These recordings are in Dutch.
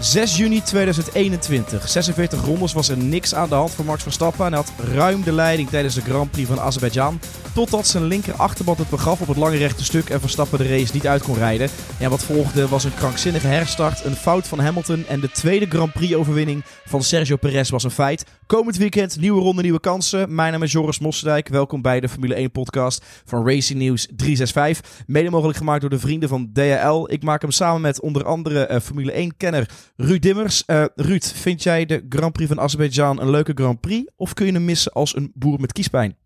6 juni 2021. 46 rondes was er niks aan de hand voor Max Verstappen. En had ruim de leiding tijdens de Grand Prix van Azerbeidzjan. Totdat zijn linker achterband het begaf op het lange rechte stuk en Verstappen de race niet uit kon rijden. Ja, wat volgde was een krankzinnige herstart, een fout van Hamilton en de tweede Grand Prix overwinning van Sergio Perez was een feit. Komend weekend nieuwe ronde, nieuwe kansen. Mijn naam is Joris Mossendijk. Welkom bij de Formule 1 podcast van Racing News 365. Mede mogelijk gemaakt door de vrienden van DHL. Ik maak hem samen met onder andere uh, Formule 1 kenner Ruud Dimmers. Uh, Ruud, vind jij de Grand Prix van Azerbeidzjan een leuke Grand Prix? Of kun je hem missen als een boer met kiespijn?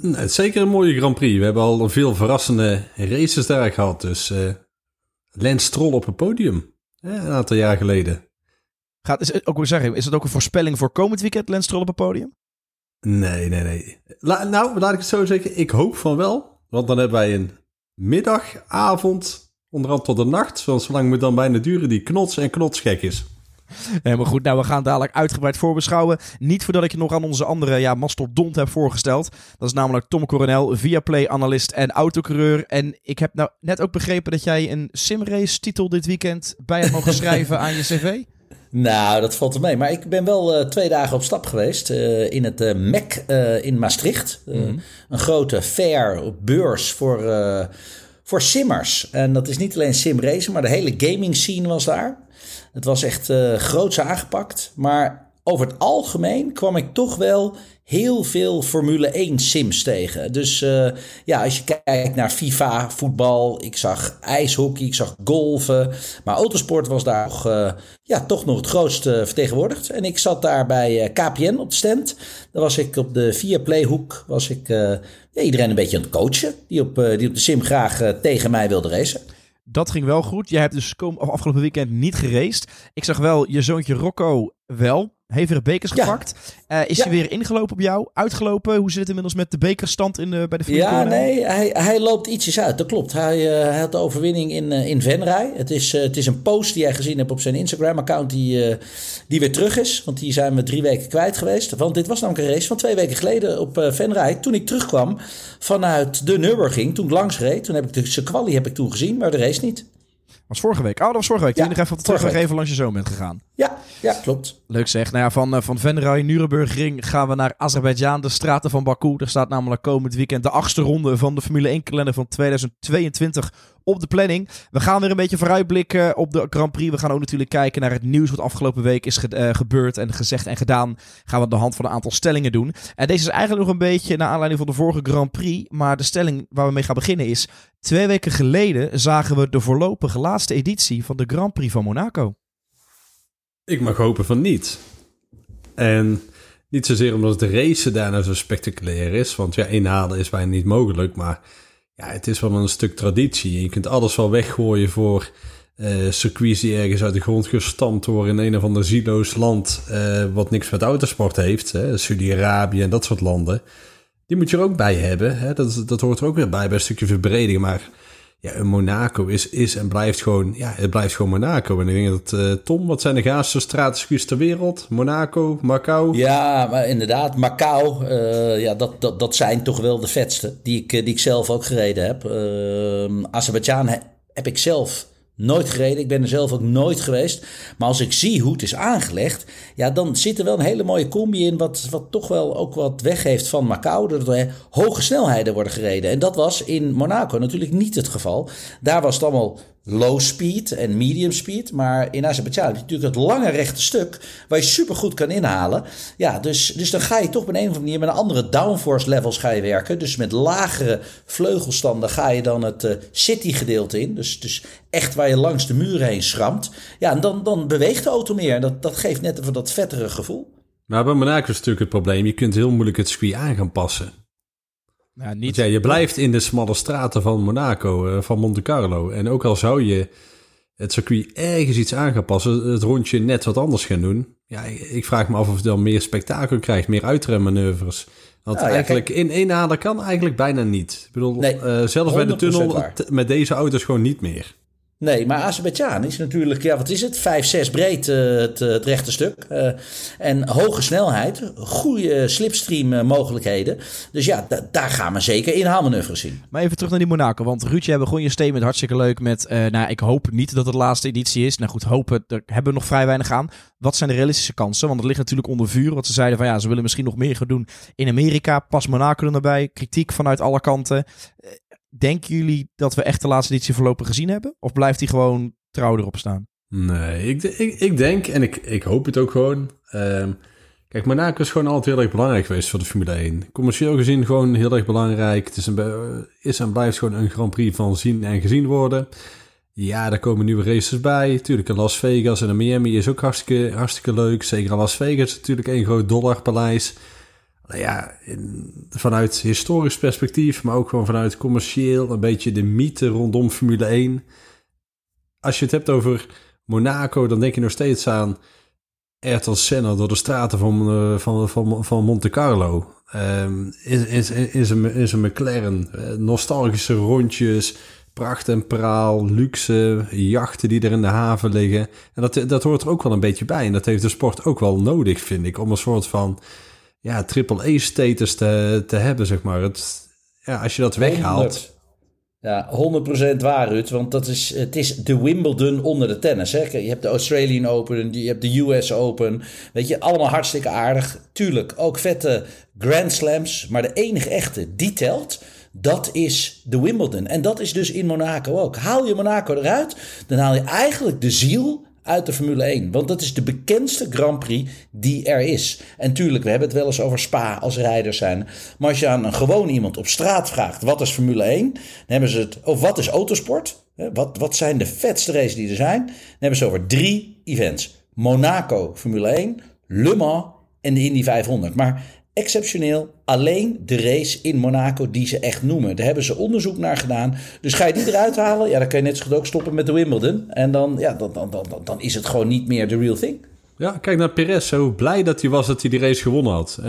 Nee, het is zeker een mooie Grand Prix. We hebben al veel verrassende races daar gehad. Dus uh, Lance Stroll op het podium. een aantal jaar geleden. Gaat, is, het, ook zeggen, is het ook een voorspelling voor komend weekend, Lance Stroll op het podium? Nee, nee, nee. nou, laat ik het zo zeggen. Ik hoop van wel. Want dan hebben wij een middag, avond, onderhand tot de nacht. Want zolang moet dan bijna duren die knots en knotsgek is. Helemaal goed. Nou, we gaan dadelijk uitgebreid voorbeschouwen. Niet voordat ik je nog aan onze andere ja, mastodont heb voorgesteld. Dat is namelijk Tom Coronel, Viaplay-analyst en autocoureur. En ik heb nou net ook begrepen dat jij een simrace-titel dit weekend bij hebt mogen schrijven aan je cv. Nou, dat valt er mee. Maar ik ben wel uh, twee dagen op stap geweest uh, in het uh, MEC in Maastricht. Mm. Een grote fair beurs voor, voor simmers. En dat is niet alleen simracen, maar de hele gaming scene was daar. Het was echt groots aangepakt. Maar over het algemeen kwam ik toch wel heel veel Formule 1 sims tegen. Dus uh, ja, als je kijkt naar FIFA, voetbal, ik zag ijshockey, ik zag golven. Maar autosport was daar nog, uh, ja, toch nog het grootste vertegenwoordigd. En ik zat daar bij KPN op de stand. Daar was ik op de Viaplay-hoek, was ik ja, iedereen een beetje aan het coachen. Die op, die op de sim graag tegen mij wilde racen. Dat ging wel goed. Jij hebt dus afgelopen weekend niet geraced. Ik zag wel je zoontje Rocco wel hevige bekers gepakt. Uh, is hij weer ingelopen op jou? Uitgelopen? Hoe zit het inmiddels met de bekerstand in de, bij de Formule Ja, nee, hij, hij loopt ietsjes uit. Dat klopt. Hij, uh, hij had de overwinning in, uh, in Venray. Het is, het is een post die hij gezien hebt op zijn Instagram-account die, die weer terug is. Want die zijn we drie weken kwijt geweest. Want dit was namelijk een race van twee weken geleden op Venray. Toen ik terugkwam vanuit de Nürburgring, toen ik langs reed. Toen heb ik de sequalie heb ik toen gezien, maar de race niet was vorige week. Oh, dat was vorige week. Ja, je nog even terug even langs je zoon bent gegaan. Ja, ja klopt. Leuk zeg. Nou ja, van, uh, van Venray, Nuremberg gaan we naar Azerbeidzjan, de straten van Baku. Er staat namelijk komend weekend de achtste ronde van de Formule 1 kalender van 2022 op de planning. We gaan weer een beetje vooruitblikken op de Grand Prix. We gaan ook natuurlijk kijken naar het nieuws wat afgelopen week is uh, gebeurd en gezegd en gedaan. Gaan we aan de hand van een aantal stellingen doen. En deze is eigenlijk nog een beetje naar aanleiding van de vorige Grand Prix. Maar de stelling waar we mee gaan beginnen is... Twee weken geleden zagen we de voorlopige laatste editie van de Grand Prix van Monaco. Ik mag hopen van niet. En niet zozeer omdat de race daarna zo spectaculair is. Want ja, inhalen is bijna niet mogelijk. Maar ja, het is wel een stuk traditie. Je kunt alles wel weggooien voor uh, circuits die ergens uit de grond gestampt worden in een of ander zieloos land. Uh, wat niks met autosport heeft. Saudi-Arabië en dat soort landen. Die moet je er ook bij hebben. Hè? Dat, dat hoort er ook weer bij, bij een stukje verbreding. Maar ja, Monaco is, is en blijft gewoon, ja, het blijft gewoon Monaco. En ik denk dat, uh, Tom, wat zijn de gaafste straatcircuits ter wereld? Monaco, Macau? Ja, maar inderdaad, Macau, uh, ja, dat, dat, dat zijn toch wel de vetste, die ik, die ik zelf ook gereden heb. Uh, Azerbeidzjan heb ik zelf Nooit gereden. Ik ben er zelf ook nooit geweest. Maar als ik zie hoe het is aangelegd, ja, dan zit er wel een hele mooie combi in. Wat, wat toch wel ook wat weggeeft van Macau. Dat er hoge snelheden worden gereden. En dat was in Monaco natuurlijk niet het geval. Daar was het allemaal low speed en medium speed. Maar in Azerbeidzjan heb je natuurlijk het lange rechte stuk waar je super goed kan inhalen. Ja, dus, dus dan ga je toch op een, of andere manier met een andere downforce levels ga je werken. Dus met lagere vleugelstanden ga je dan het uh, city gedeelte in. Dus, dus echt waar je langs de muren heen schramt. Ja, en dan, dan beweegt de auto meer. Dat, dat geeft net even dat vettere gevoel. Maar bij Monaco is natuurlijk het probleem. Je kunt heel moeilijk het circuit aan gaan passen. Nou, niet... ja, je blijft in de smalle straten van Monaco, uh, van Monte Carlo. En ook al zou je het circuit ergens iets aan gaan passen, het rondje net wat anders gaan doen. Ja, ik vraag me af of je dan meer spektakel krijgt, meer uitremmanoeuvres. Want nou, eigenlijk ja, in één kan eigenlijk bijna niet. Ik bedoel, nee, uh, zelfs bij de tunnel met deze auto's gewoon niet meer. Nee, maar Azerbeidzjan is natuurlijk, ja, wat is het? 5, 6 breed uh, het, het, rechte stuk. Uh, en hoge snelheid, goede slipstream mogelijkheden. Dus ja, daar gaan we zeker inhaalmanoeuvres zien. Maar even terug naar die Monaco. Want Ruudje, we begon je statement hartstikke leuk met... nou, ik hoop niet dat het laatste editie is. Nou goed, hopen, daar hebben we nog vrij weinig aan. Wat zijn de realistische kansen? Want het ligt natuurlijk onder vuur. Want ze zeiden van ja, ze willen misschien nog meer gaan doen in Amerika. Pas Monaco er erbij. Kritiek vanuit alle kanten. Denken jullie dat we echt de laatste editie voorlopig gezien hebben? Of blijft hij gewoon trouw erop staan? Nee, ik, ik, ik denk en ik, ik hoop het ook gewoon. Um, kijk, Monaco is gewoon altijd heel erg belangrijk geweest voor de Formule 1. Commercieel gezien gewoon heel erg belangrijk. Het is, een, is en blijft gewoon een Grand Prix van zien en gezien worden. Ja, daar komen nieuwe races bij. Natuurlijk in Las Vegas en in Miami is ook hartstikke, hartstikke leuk. Zeker in Las Vegas natuurlijk een groot dollarpaleis nou ja, vanuit historisch perspectief, maar ook gewoon vanuit commercieel, een beetje de mythe rondom Formule 1. Als je het hebt over Monaco, dan denk je nog steeds aan Ayrton Senna door de straten van, uh, van, van, van Monte Carlo. Um, is, is, is, een, is een McLaren, uh, nostalgische rondjes, pracht en praal, luxe jachten die er in de haven liggen. En dat, dat hoort er ook wel een beetje bij. En dat heeft de sport ook wel nodig, vind ik, om een soort van ja, triple-E-status te, te hebben, zeg maar. Het, ja, als je dat weghaalt... Ja, 100% waar, Ruud. Want dat is, het is de Wimbledon onder de tennis. Hè? Je hebt de Australian Open, je hebt de US Open. Weet je, allemaal hartstikke aardig. Tuurlijk, ook vette Grand Slams. Maar de enige echte die telt, dat is de Wimbledon. En dat is dus in Monaco ook. Haal je Monaco eruit, dan haal je eigenlijk de ziel uit de Formule 1. Want dat is de bekendste Grand Prix die er is. En tuurlijk, we hebben het wel eens over Spa als rijders zijn. Maar als je aan een gewoon iemand op straat vraagt: wat is Formule 1? Dan hebben ze het. Of wat is autosport? Wat, wat zijn de vetste races die er zijn? Dan hebben ze over drie events: Monaco Formule 1, Le Mans en de Indy 500. Maar exceptioneel alleen de race in Monaco die ze echt noemen. Daar hebben ze onderzoek naar gedaan. Dus ga je die eruit halen, ja, dan kan je net zo goed ook stoppen met de Wimbledon. En dan, ja, dan, dan, dan, dan is het gewoon niet meer de real thing. Ja, kijk naar Perez. Zo blij dat hij was dat hij die race gewonnen had. Uh,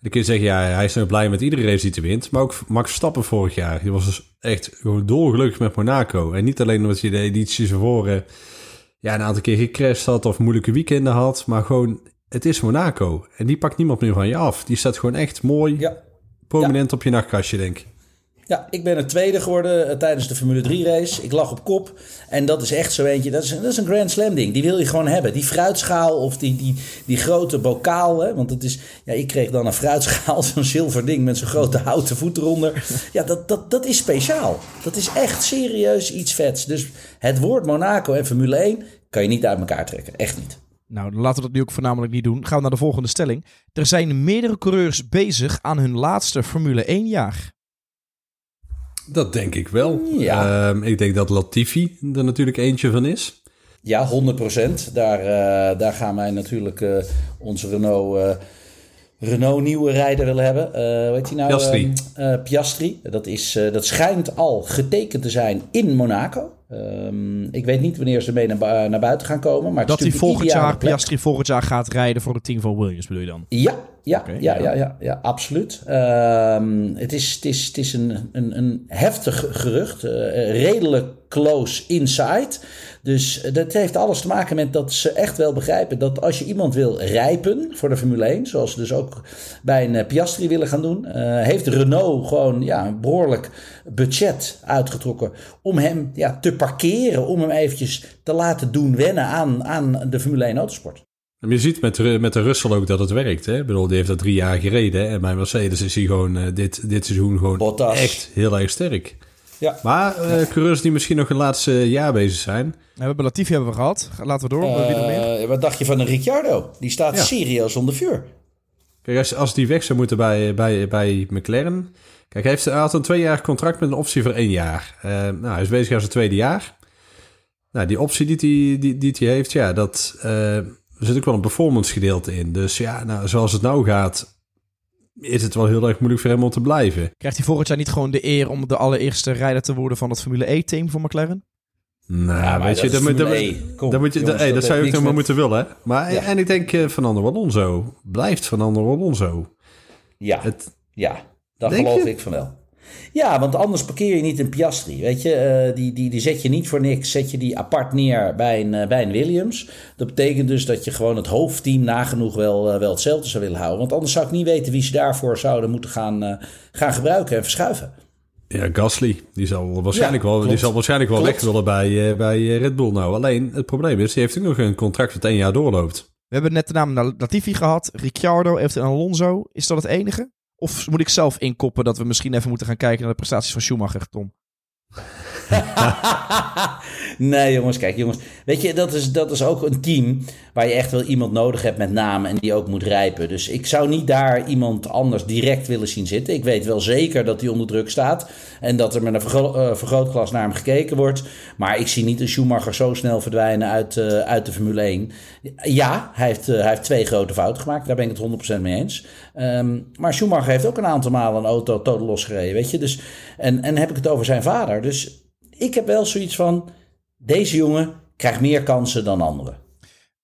dan kun je zeggen, ja, hij is nou blij met iedere race die hij wint. Maar ook Max Verstappen vorig jaar. Die was dus echt gewoon dolgelukkig met Monaco. En niet alleen omdat hij de edities ervoor ja, een aantal keer gecrashed had of moeilijke weekenden had. Maar gewoon het is Monaco. En die pakt niemand meer van je af. Die staat gewoon echt mooi, ja. prominent op je nachtkastje, denk ik. Ja, ik ben het tweede geworden uh, tijdens de Formule 3 race. Ik lag op kop. En dat is echt zo eentje. Dat is, dat is een Grand Slam ding. Die wil je gewoon hebben. Die fruitschaal of die, die, die grote bokaal. Hè? Want het is, ja, ik kreeg dan een fruitschaal. Zo'n zilver ding met zo'n grote houten voet eronder. Ja, dat, dat, dat is speciaal. Dat is echt serieus iets vets. Dus het woord Monaco en Formule 1 kan je niet uit elkaar trekken. Echt niet. Nou, laten we dat nu ook voornamelijk niet doen. Gaan we naar de volgende stelling. Er zijn meerdere coureurs bezig aan hun laatste Formule 1 jaar. Dat denk ik wel. Ja. Ehm, ik denk dat Latifi er natuurlijk eentje van is. Ja, 100%. Daar, uh, daar gaan wij natuurlijk uh, onze Renault, uh, Renault nieuwe rijder willen hebben. hoe heet hij nou? Piastri. Piastri. Dat, is, dat schijnt al getekend te zijn in Monaco. Um, ik weet niet wanneer ze mee naar, naar buiten gaan komen. Maar dat hij volgend jaar, Piastri volgend jaar gaat rijden voor het team van Williams, bedoel je dan? Ja, ja, okay, ja, ja, ja, ja, absoluut. Um, het is, het is, het is een, een, een heftig gerucht, uh, redelijk close inside. Dus dat heeft alles te maken met dat ze echt wel begrijpen dat als je iemand wil rijpen voor de Formule 1, zoals ze dus ook bij een Piastri willen gaan doen, uh, heeft Renault gewoon ja, een behoorlijk budget uitgetrokken om hem ja, te parkeren, om hem eventjes te laten doen wennen aan, aan de Formule 1 autosport. Je ziet met, met de Russell ook dat het werkt. Hè? Ik bedoel, die heeft dat drie jaar gereden. En bij Mercedes is hij gewoon uh, dit, dit seizoen gewoon echt heel erg sterk. Ja. Maar uh, coureurs die misschien nog een laatste jaar bezig zijn. we hebben Latifi hebben we gehad. Laten we door. Uh, wat dacht je van een Ricciardo? Die staat ja. serieus onder vuur. Kijk, als, als die weg zou moeten bij, bij, bij McLaren... Kijk, hij heeft had een tweejarig contract met een optie voor één jaar. Uh, nou, hij is bezig aan zijn tweede jaar. Nou, die optie die hij die, die, die heeft, ja, dat... Uh, er zit ook wel een performance gedeelte in. Dus ja, nou, zoals het nou gaat, is het wel heel erg moeilijk voor hem om te blijven. Krijgt hij volgend jaar niet gewoon de eer om de allereerste rijder te worden van het Formule E-team voor McLaren? Nou, ja, weet je, dat, moet, dat, e. Kom, moet je, jongens, dat, dat zou je ook nog maar moeten willen. Maar ja. en ik denk uh, Fernando Alonso blijft Fernando Alonso. Ja, het, ja. Dat geloof ik van wel. Ja, want anders parkeer je niet een Piastri. Weet je, uh, die, die, die zet je niet voor niks. Zet je die apart neer bij een, uh, bij een Williams. Dat betekent dus dat je gewoon het hoofdteam nagenoeg wel, uh, wel hetzelfde zou willen houden. Want anders zou ik niet weten wie ze daarvoor zouden moeten gaan, gaan gebruiken en verschuiven. Ja, Gasly. Die zal waarschijnlijk ja, wel, die zal waarschijnlijk wel weg willen bij, bij Red Bull nou. Alleen het probleem is, die heeft ook nog een contract dat één jaar doorloopt. We hebben net de naam Latifi gehad. Ricciardo heeft een Alonso. Is dat het enige? Of moet ik zelf inkoppen dat we misschien even moeten gaan kijken naar de prestaties van Schumacher, Tom? nee, jongens, kijk, jongens. Weet je, dat is, dat is ook een team waar je echt wel iemand nodig hebt met naam en die ook moet rijpen. Dus ik zou niet daar iemand anders direct willen zien zitten. Ik weet wel zeker dat hij onder druk staat en dat er met een uh, vergrootglas naar hem gekeken wordt. Maar ik zie niet een Schumacher zo snel verdwijnen uit, uh, uit de Formule 1. Ja, hij heeft, uh, hij heeft twee grote fouten gemaakt, daar ben ik het 100% mee eens. Um, maar Schumacher heeft ook een aantal malen een auto totaal losgereden, weet je. Dus, en, en heb ik het over zijn vader. Dus ik heb wel zoiets van, deze jongen krijgt meer kansen dan anderen.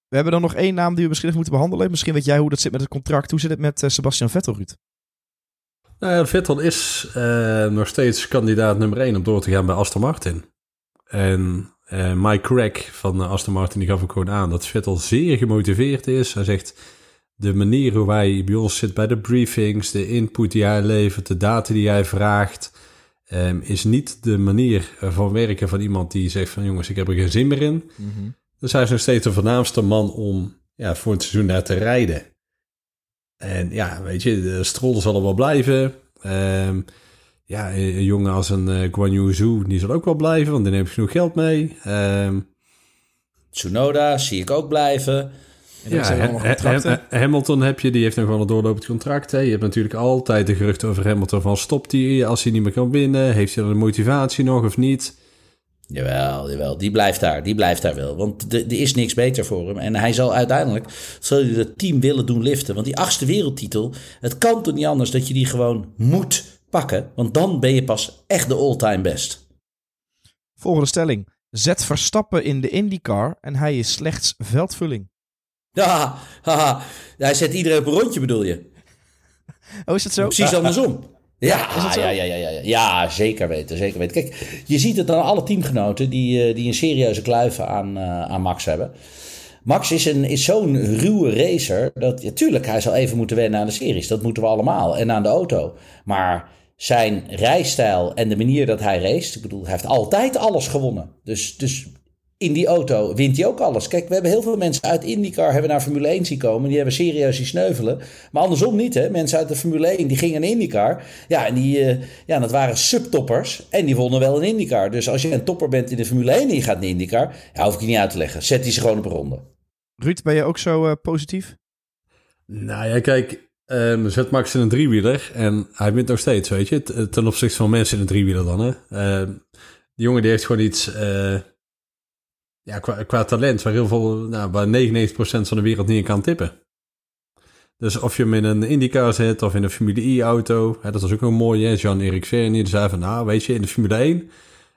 We hebben dan nog één naam die we misschien even moeten behandelen. Misschien weet jij hoe dat zit met het contract. Hoe zit het met uh, Sebastian Vettel, Ruud? Nou ja, Vettel is uh, nog steeds kandidaat nummer 1 om door te gaan bij Aston Martin. En uh, Mike Craig van Aston Martin die gaf ook gewoon aan dat Vettel zeer gemotiveerd is. Hij zegt, de manier hoe hij bij ons zit bij de briefings, de input die hij levert, de data die hij vraagt, um, is niet de manier van werken van iemand die zegt van jongens, ik heb er geen zin meer in. Mm -hmm. Dus hij is nog steeds de voornaamste man om ja, voor het seizoen daar te rijden. En ja, weet je, de Stroll zal er wel blijven. Um, ja, een jongen als een uh, Guan Yu Zhu, die zal ook wel blijven, want die neemt genoeg geld mee. Um, Tsunoda zie ik ook blijven. Ja, Hamilton heb je, die heeft nog wel een doorlopend contract. Hè. Je hebt natuurlijk altijd de geruchten over Hamilton van stopt hij als hij niet meer kan winnen? Heeft hij dan de motivatie nog of niet? Jawel, jawel, die blijft daar, die blijft daar wel. Want er is niks beter voor hem. En hij zal uiteindelijk, zal hij het team willen doen liften. Want die achtste wereldtitel, het kan toch niet anders dat je die gewoon moet pakken. Want dan ben je pas echt de all-time best. Volgende stelling. Zet Verstappen in de IndyCar en hij is slechts veldvulling. Haha. Hij zet iedereen op een rondje, bedoel je? Oh, is dat zo? Precies andersom. Ja, ja, ja, ja, ja, ja, zeker weten, zeker weten. Kijk, je ziet het aan alle teamgenoten die, die een serieuze kluiven aan, uh, aan Max hebben. Max is, een, is zo'n ruwe racer dat, ja, tuurlijk, hij zal even moeten wennen aan de series. Dat moeten we allemaal. En aan de auto. Maar zijn rijstijl en de manier dat hij race, ik bedoel, hij heeft altijd alles gewonnen. Dus, dus in die auto wint hij ook alles. Kijk, we hebben heel veel mensen uit IndyCar hebben naar Formule 1 zien komen. Die hebben serieus die sneuvelen. Maar andersom niet, hè. Mensen uit de Formule 1, die gingen naar IndyCar. Ja, en die, uh, ja, dat waren subtoppers. En die wonnen wel een IndyCar. Dus als je een topper bent in de Formule 1 en je gaat naar IndyCar... Ja, hoef ik je niet uit te leggen. Zet die ze gewoon op een ronde. Ruud, ben je ook zo uh, positief? Nou ja, kijk... Um, zet Max in een driewieler en hij wint nog steeds, weet je. Ten opzichte van mensen in een driewieler dan, hè. Uh, die jongen die heeft gewoon iets... Ja, qua, qua talent, waar heel veel, nou, waar 99% van de wereld niet in kan tippen. Dus of je hem in een IndyCar zet of in een Formule E-auto, dat was ook een mooi, Jean-Eric Vernier, die zei van, nou, weet je, in de Formule 1,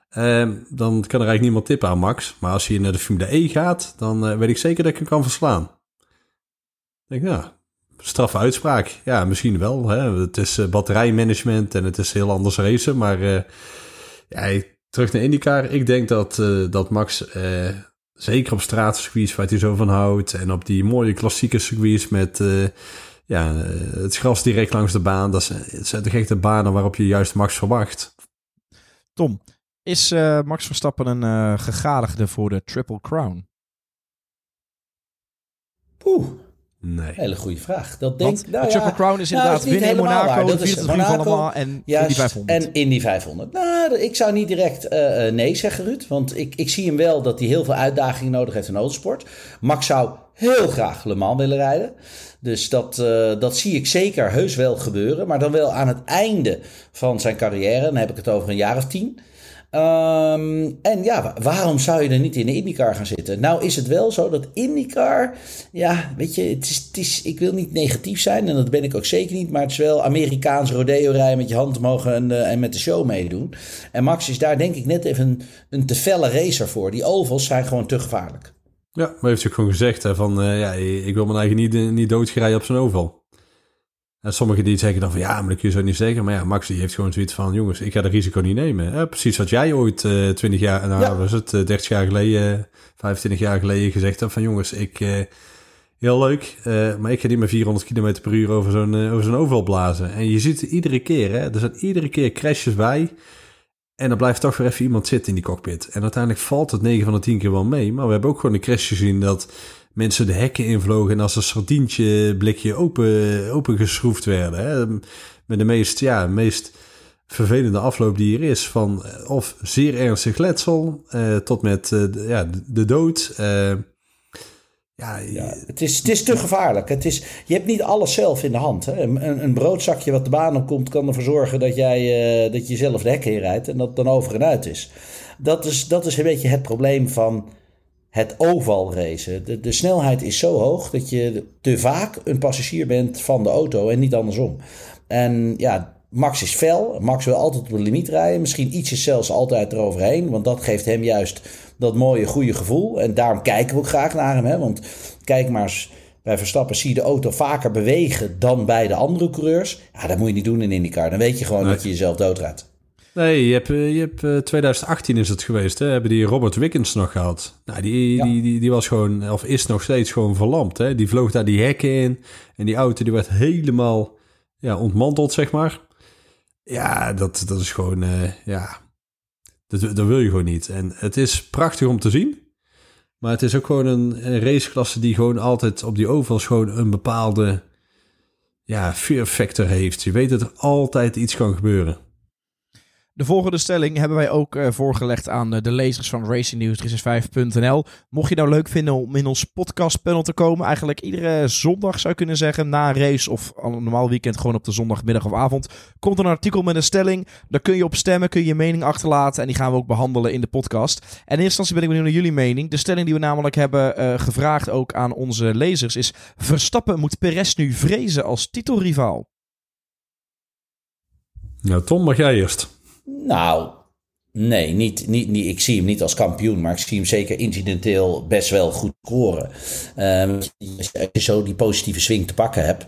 eh, dan kan er eigenlijk niemand tippen aan Max. Maar als hij naar de Formule E gaat, dan uh, weet ik zeker dat ik hem kan verslaan. Ik denk, nou, straffe uitspraak. Ja, misschien wel. Hè. Het is uh, batterijmanagement en het is heel anders racen, maar uh, ja, terug naar IndyCar. Ik denk dat, uh, dat Max, uh, zeker op straatcircuits waar hij zo van houdt... en op die mooie klassieke circuits met uh, ja, het gras direct langs de baan... dat zijn toch echt de banen waarop je juist Max verwacht. Tom, is Max Verstappen een gegadigde voor de Triple Crown? Poeh. Nee. Hele goede vraag. Dat denk, Want nou de Triple Crown is inderdaad nou, winnen in Monaco, dat is Monaco allemaal en juist, Indy 500. En Indy 500. Nou, ik zou niet direct uh, nee zeggen, Ruud. Want ik, ik zie hem wel dat hij heel veel uitdagingen nodig heeft in autosport. Max zou heel graag Le Mans willen rijden. Dus dat, uh, dat zie ik zeker heus wel gebeuren. Maar dan wel aan het einde van zijn carrière. Dan heb ik het over een jaar of tien. Um, en ja, waarom zou je er niet in de IndyCar gaan zitten? Nou is het wel zo dat IndyCar, ja, weet je, het is, ik wil niet negatief zijn en dat ben ik ook zeker niet, maar het is wel Amerikaans rodeo rijden met je hand omhoog en, uh, en met de show meedoen. En Max is daar denk ik net even een, een te felle racer voor. Die ovals zijn gewoon te gevaarlijk. Ja, maar heeft hij ook gewoon gezegd hè, van, uh, ja, ik wil mijn eigen niet, niet doodgerijden op zijn oval. En sommigen die zeggen dan van ja, maar dat kun je zo niet zeggen. Maar ja, Max die heeft gewoon zoiets van jongens, ik ga de risico niet nemen. precies wat jij ooit uh, 20 jaar, nou was het, 30 jaar geleden, 25 jaar geleden gezegd hebt van jongens, ik, heel leuk, maar ik ga niet meer 400 km per uur over zo'n over zo'n oval blazen. En je ziet het iedere keer, hè, er zijn iedere keer crashes bij. En dan blijft toch weer even iemand zitten in die cockpit. En uiteindelijk valt het 9 van de 10 keer wel mee. Maar we hebben ook gewoon een crash gezien dat mensen de hekken invlogen en als een sardientje blikje open, opengeschroefd werden. Hè? Met de meest, ja, meest vervelende afloop die er is. Van eh, of zeer ernstig letsel uh, tot met uh, de, ja, de dood. Uh, ja, ja, het, is, het is te gevaarlijk. Het is, je hebt niet alles zelf in de hand. Hè. Een, een broodzakje wat de baan op komt, kan ervoor zorgen dat, jij, uh, dat je zelf de hek inrijdt en dat dan over en uit is. Dat is, dat is een beetje het probleem van het ovalracen. De, de snelheid is zo hoog dat je te vaak een passagier bent van de auto en niet andersom. En ja, Max is fel. Max wil altijd op de limiet rijden. Misschien ietsjes zelfs altijd eroverheen. Want dat geeft hem juist dat mooie, goede gevoel. En daarom kijken we ook graag naar hem. Hè? Want kijk maar eens, bij Verstappen zie je de auto vaker bewegen dan bij de andere coureurs. Ja, dat moet je niet doen in IndyCar. Dan weet je gewoon dat je jezelf doodrijdt. Nee, je hebt, eh, je hebt 2018 eh, is het geweest, hè? Hebben die Robert Wickens nog gehad. Nou, die, die, die, die, was gewoon, of is nog steeds gewoon verlamd, hè? Die vloog daar die hekken in. En die auto die werd helemaal ja, ontmanteld, zeg maar. Ja, dat, dat is gewoon, uh, ja, dat, dat wil je gewoon niet. En het is prachtig om te zien. Maar het is ook gewoon een, een raceklasse die gewoon altijd op die ovals gewoon een bepaalde ja, fear factor heeft. Je weet dat er altijd iets kan gebeuren. De volgende stelling hebben wij ook uh, voorgelegd aan uh, de lezers van Racing News 365.nl. Mocht je nou leuk vinden om in ons podcastpanel te komen, eigenlijk iedere zondag zou je kunnen zeggen, na race of een normaal weekend gewoon op de zondagmiddag of avond, komt een artikel met een stelling. Daar kun je op stemmen, kun je je mening achterlaten en die gaan we ook behandelen in de podcast. En in eerste instantie ben ik benieuwd naar jullie mening. De stelling die we namelijk hebben uh, gevraagd ook aan onze lezers is, Verstappen moet Perez nu vrezen als titelrivaal? Nou, Tom, mag jij eerst? Nou, nee, niet, niet, niet, ik zie hem niet als kampioen, maar ik zie hem zeker incidenteel best wel goed scoren. Um, als je zo die positieve swing te pakken hebt,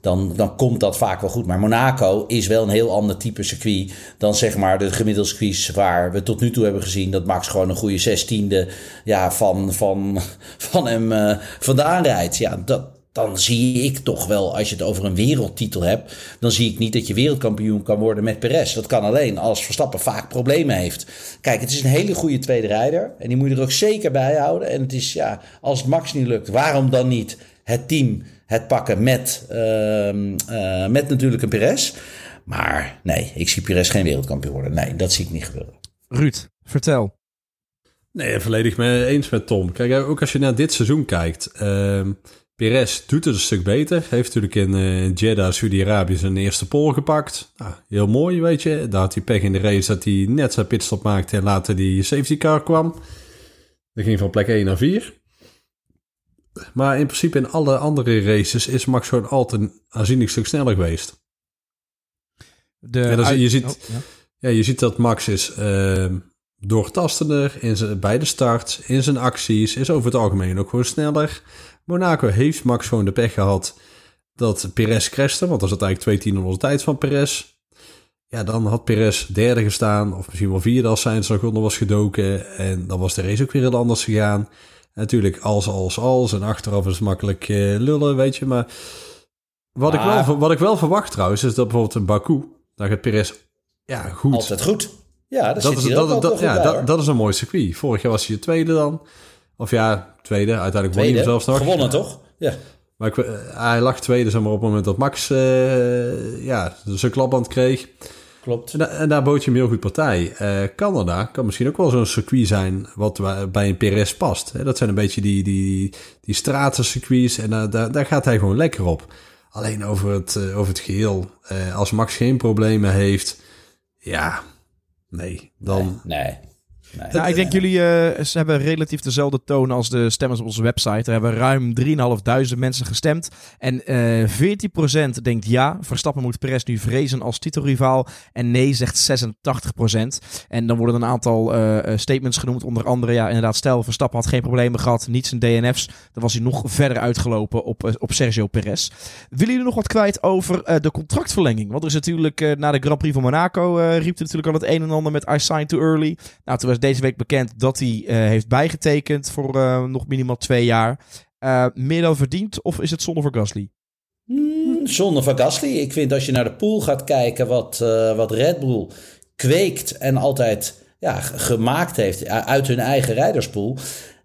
dan, dan komt dat vaak wel goed. Maar Monaco is wel een heel ander type circuit dan zeg maar de gemiddelde circuits waar we tot nu toe hebben gezien dat Max gewoon een goede zestiende ja, van, van, van hem uh, vandaan rijdt. Ja, dat, dan zie ik toch wel, als je het over een wereldtitel hebt, dan zie ik niet dat je wereldkampioen kan worden met Perez. Dat kan alleen als Verstappen vaak problemen heeft. Kijk, het is een hele goede tweede rijder en die moet je er ook zeker bij houden. En het is, ja, als het Max niet lukt, waarom dan niet het team het pakken met, uh, uh, met natuurlijk een Perez? Maar nee, ik zie Perez geen wereldkampioen worden. Nee, dat zie ik niet gebeuren. Ruud, vertel. Nee, volledig mee eens met Tom. Kijk, ook als je naar dit seizoen kijkt. Uh, Perez doet het een stuk beter. Heeft natuurlijk in uh, Jeddah, Saudi-Arabië, zijn eerste pol gepakt. Nou, heel mooi, weet je. Daar had hij pech in de race dat hij net zijn pitstop maakte en later die safety car kwam. Dat ging van plek 1 naar 4. Maar in principe in alle andere races is Max gewoon altijd een aanzienlijk stuk sneller geweest. De ja, je, ziet, oh, ja. ja. je ziet dat Max is uh, doortastender in zijn, bij de start, in zijn acties, is over het algemeen ook gewoon sneller. Monaco heeft Max gewoon de pech gehad dat Perez crashte. Want er zat eigenlijk twee tienden onze tijd van Perez. Ja, dan had Perez derde gestaan. Of misschien wel vierde als zijn nog onder was gedoken. En dan was de race ook weer heel anders gegaan. natuurlijk als, als, als. En achteraf is het makkelijk uh, lullen, weet je. Maar wat, ik wel, wat ik wel verwacht trouwens, is dat bijvoorbeeld een Baku... Daar gaat Perez ja, goed. Altijd goed. Ja, dat, is, dat, dat, ja, dat, dat, is een mooi circuit. Vorig jaar was hij de tweede dan. Of ja, tweede. Uiteindelijk won hij zelfs nog. Gewonnen, toch? Ja. Maar ik, eh, hij lag tweede zeg maar, op het moment dat Max uh, ja, zijn klapband kreeg. Klopt. En, en, daar bood je hem heel goed partij. Uh, Canada kan misschien ook wel zo'n circuit zijn wat bij een PRS past. Dat zijn een beetje die, die, die stratencircuits en daar, daar gaat hij gewoon lekker op. Alleen over het, over het geheel, als Max geen problemen heeft, ja, nee, dan... nee. nee. Nee. Nou, ik denk jullie uh, ze hebben relatief dezelfde toon als de stemmers op onze website. Er hebben ruim 3.500 mensen gestemd. En uh, eh, 14% denkt ja, Verstappen moet Perez nu vrezen als titelrivaal. En nee zegt 86%. En dan worden een aantal uh, statements genoemd. Onder andere, ja, inderdaad, stel Verstappen had geen problemen gehad, niets in DNF's. Dan was hij nog verder uitgelopen op, op Sergio Perez. Willen jullie nog wat kwijt over de contractverlenging? Want er is natuurlijk na de Grand Prix van Monaco riep er natuurlijk al het een en ander met I signed too early. Nou, toen was deze week bekend dat hij uh, heeft bijgetekend voor uh, nog minimaal twee jaar. Uh, meer dan verdiend of is het zonde voor Gasly? Mm, zonde voor Gasly. Ik vind als je naar de pool gaat kijken wat, wat Red Bull kweekt en altijd ja, gemaakt heeft uit hun eigen rijderspool.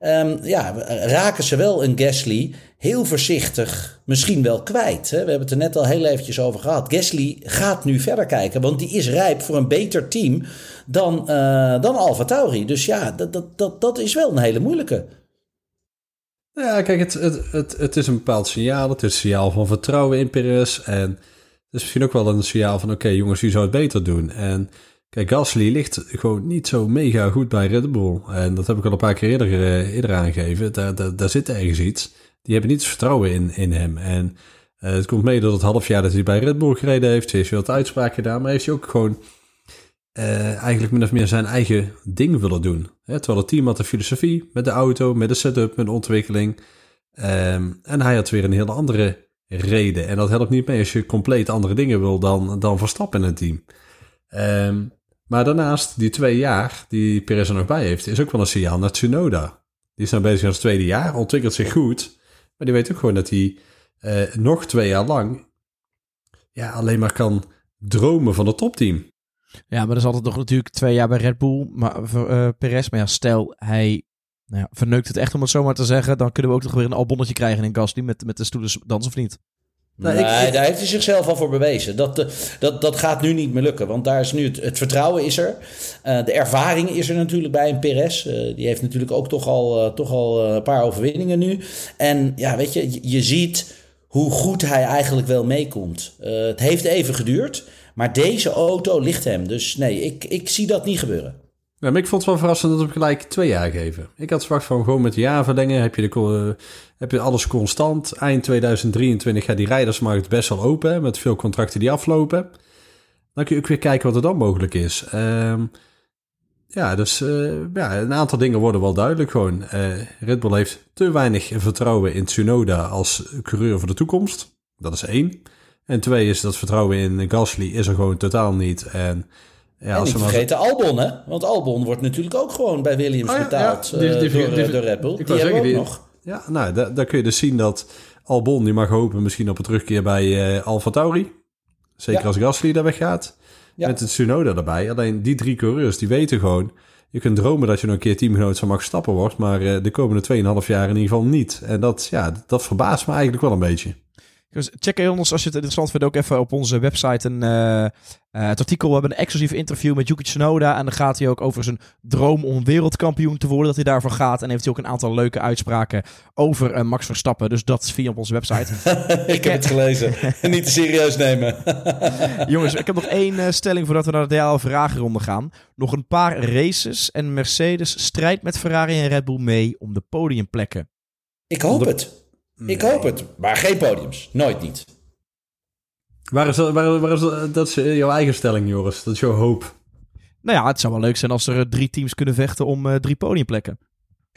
Um, ja, raken ze wel een Gasly heel voorzichtig misschien wel kwijt. Hè? We hebben het er net al heel eventjes over gehad. Gasly gaat nu verder kijken, want die is rijp voor een beter team dan, uh, dan Alfa Tauri. Dus ja, dat, dat, dat, dat is wel een hele moeilijke. Ja, kijk, het, het, het, het is een bepaald signaal. Het is een signaal van vertrouwen in Perez. En het is misschien ook wel een signaal van... oké jongens, wie zou het beter doen? En kijk, Gasly ligt gewoon niet zo mega goed bij Red Bull. En dat heb ik al een paar keer eerder, uh, eerder aangegeven. Daar, daar, zit ergens iets. Die hebben niet vertrouwen in, in hem. En uh, het komt mee door het half jaar dat hij bij Red Bull gereden heeft. Hij heeft veel uitspraak gedaan, maar heeft hij ook gewoon uh, eigenlijk min of meer zijn eigen ding willen doen. Hè, terwijl het team had de filosofie met de auto, met de setup, met de ontwikkeling. Um, en hij had weer een hele andere reden. En dat helpt niet mee als je compleet andere dingen wil dan, dan Verstappen in het team. Um, maar daarnaast, die twee jaar die Perez er nog bij heeft, is ook wel een signaal naar Tsunoda. Die is nou bezig als tweede jaar, ontwikkelt zich goed. Maar die weet ook gewoon dat hij uh, nog twee jaar lang ja, alleen maar kan dromen van het topteam. Ja, maar er is altijd nog natuurlijk twee jaar bij Red Bull, maar, uh, Perez. Maar ja, stel hij nou ja, verneukt het echt om het zo maar te zeggen, dan kunnen we ook nog weer een albonnetje krijgen in Gasly met, met de stoelers dansen of niet? Nee, nee daar heeft hij zichzelf al voor bewezen. Dat, eh, dat, dat gaat nu niet meer lukken. Want daar is nu het, het vertrouwen is er. Uh, de ervaring is er natuurlijk bij een Perez. Uh, die heeft natuurlijk ook toch al, uh, toch al een paar overwinningen nu. En ja, weet je, je ziet hoe goed hij eigenlijk wel meekomt. het heeft even geduurd. Maar deze auto ligt hem. Dus nee, ik, ik zie dat niet gebeuren. Ja, maar ik vond het wel verrassend dat we gelijk twee jaar geven. Ik had verwacht van gewoon met de jaar verlengen. Heb je, de, heb je alles constant. Eind 2023 gaat die rijdersmarkt best wel open. Met veel contracten die aflopen. Dan kun je weer kijken wat er dan mogelijk is. Uh, ja, dus uh, ja, een aantal dingen worden wel duidelijk gewoon. Uh, Red Bull heeft te weinig vertrouwen in Tsunoda als coureur voor de toekomst. Dat is één. En twee is dat vertrouwen in Gasly is er gewoon totaal niet. En, ja, en niet vergeten Albon, hè? Want Albon wordt natuurlijk ook gewoon bij Williams oh betaald ja, die, die, uh, door, door, Red Bull. Die hebben zeggen, ook nog. Ja, nou, daar, daar, kun je dus zien dat Albon, die mag hopen misschien op een terugkeer bij uh, Alfa Tauri. Zeker als Gasly daar weggaat. Met het Tsunoda erbij. Alleen die drie coureurs, die weten gewoon... Je kunt dromen dat je nog een keer teamgenoot van Max Stappen wordt... maar uh, de komende 2,5 jaar in ieder geval niet. En dat, ja, dat verbaast me eigenlijk wel een beetje. Dus check ons als je het interessant vindt ook even op onze website een, uh, uh, het artikel. We hebben een exclusief interview met Yuki Tsunoda. En dan gaat hij ook over zijn droom om wereldkampioen te worden. Dat hij daarvoor gaat. En heeft hij ook een aantal leuke uitspraken over uh, Max Verstappen. Dus dat via op onze website. ik heb het gelezen. Niet te serieus nemen. Jongens, ik heb nog één stelling voordat we naar de ideale vragenronde gaan. Nog een paar races en Mercedes strijdt met Ferrari en Red Bull mee om de podiumplekken. Ik hoop het. Ik hoop het, maar geen podiums. Nooit niet. Waar is, dat, waar, waar is dat, dat is jouw eigen stelling, Joris? Dat is jouw hoop. Nou ja, het zou wel leuk zijn als er eh, drie teams kunnen vechten om uh, drie podiumplekken.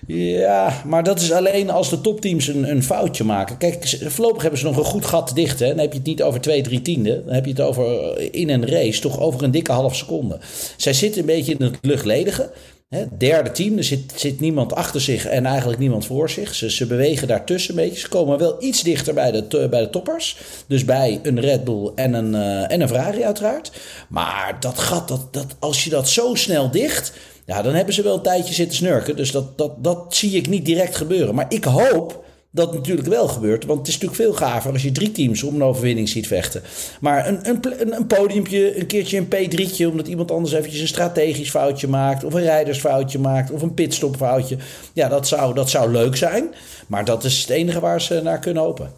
Ja, maar dat is alleen als de topteams een, een foutje maken. Kijk, voorlopig hebben ze nog een goed gat te dichten. Dan heb je het niet over twee, drie tienden. Dan heb je het over eh, in een race toch over een dikke half seconde. Zij zitten een beetje in het luchtledige. Hè, derde team, er zit, zit niemand achter zich en eigenlijk niemand voor zich. Ze, ze bewegen daartussen een beetje. Ze komen wel iets dichter bij de, bij de toppers. Dus bij een Red Bull en een, uh, en een Ferrari uiteraard. Maar dat gat, dat, dat, als je dat zo snel dicht... Ja, dan hebben ze wel een tijdje zitten snurken. Dus dat, dat, dat zie ik niet direct gebeuren. Maar ik hoop dat natuurlijk wel gebeurt. Want het is natuurlijk veel gaver als je drie teams om een overwinning ziet vechten. Maar een, een, een podiumpje, een keertje een P3'tje... omdat iemand anders eventjes een strategisch foutje maakt... of een rijdersfoutje maakt of een pitstopfoutje... ja, dat zou, dat zou leuk zijn. Maar dat is het enige waar ze naar kunnen hopen.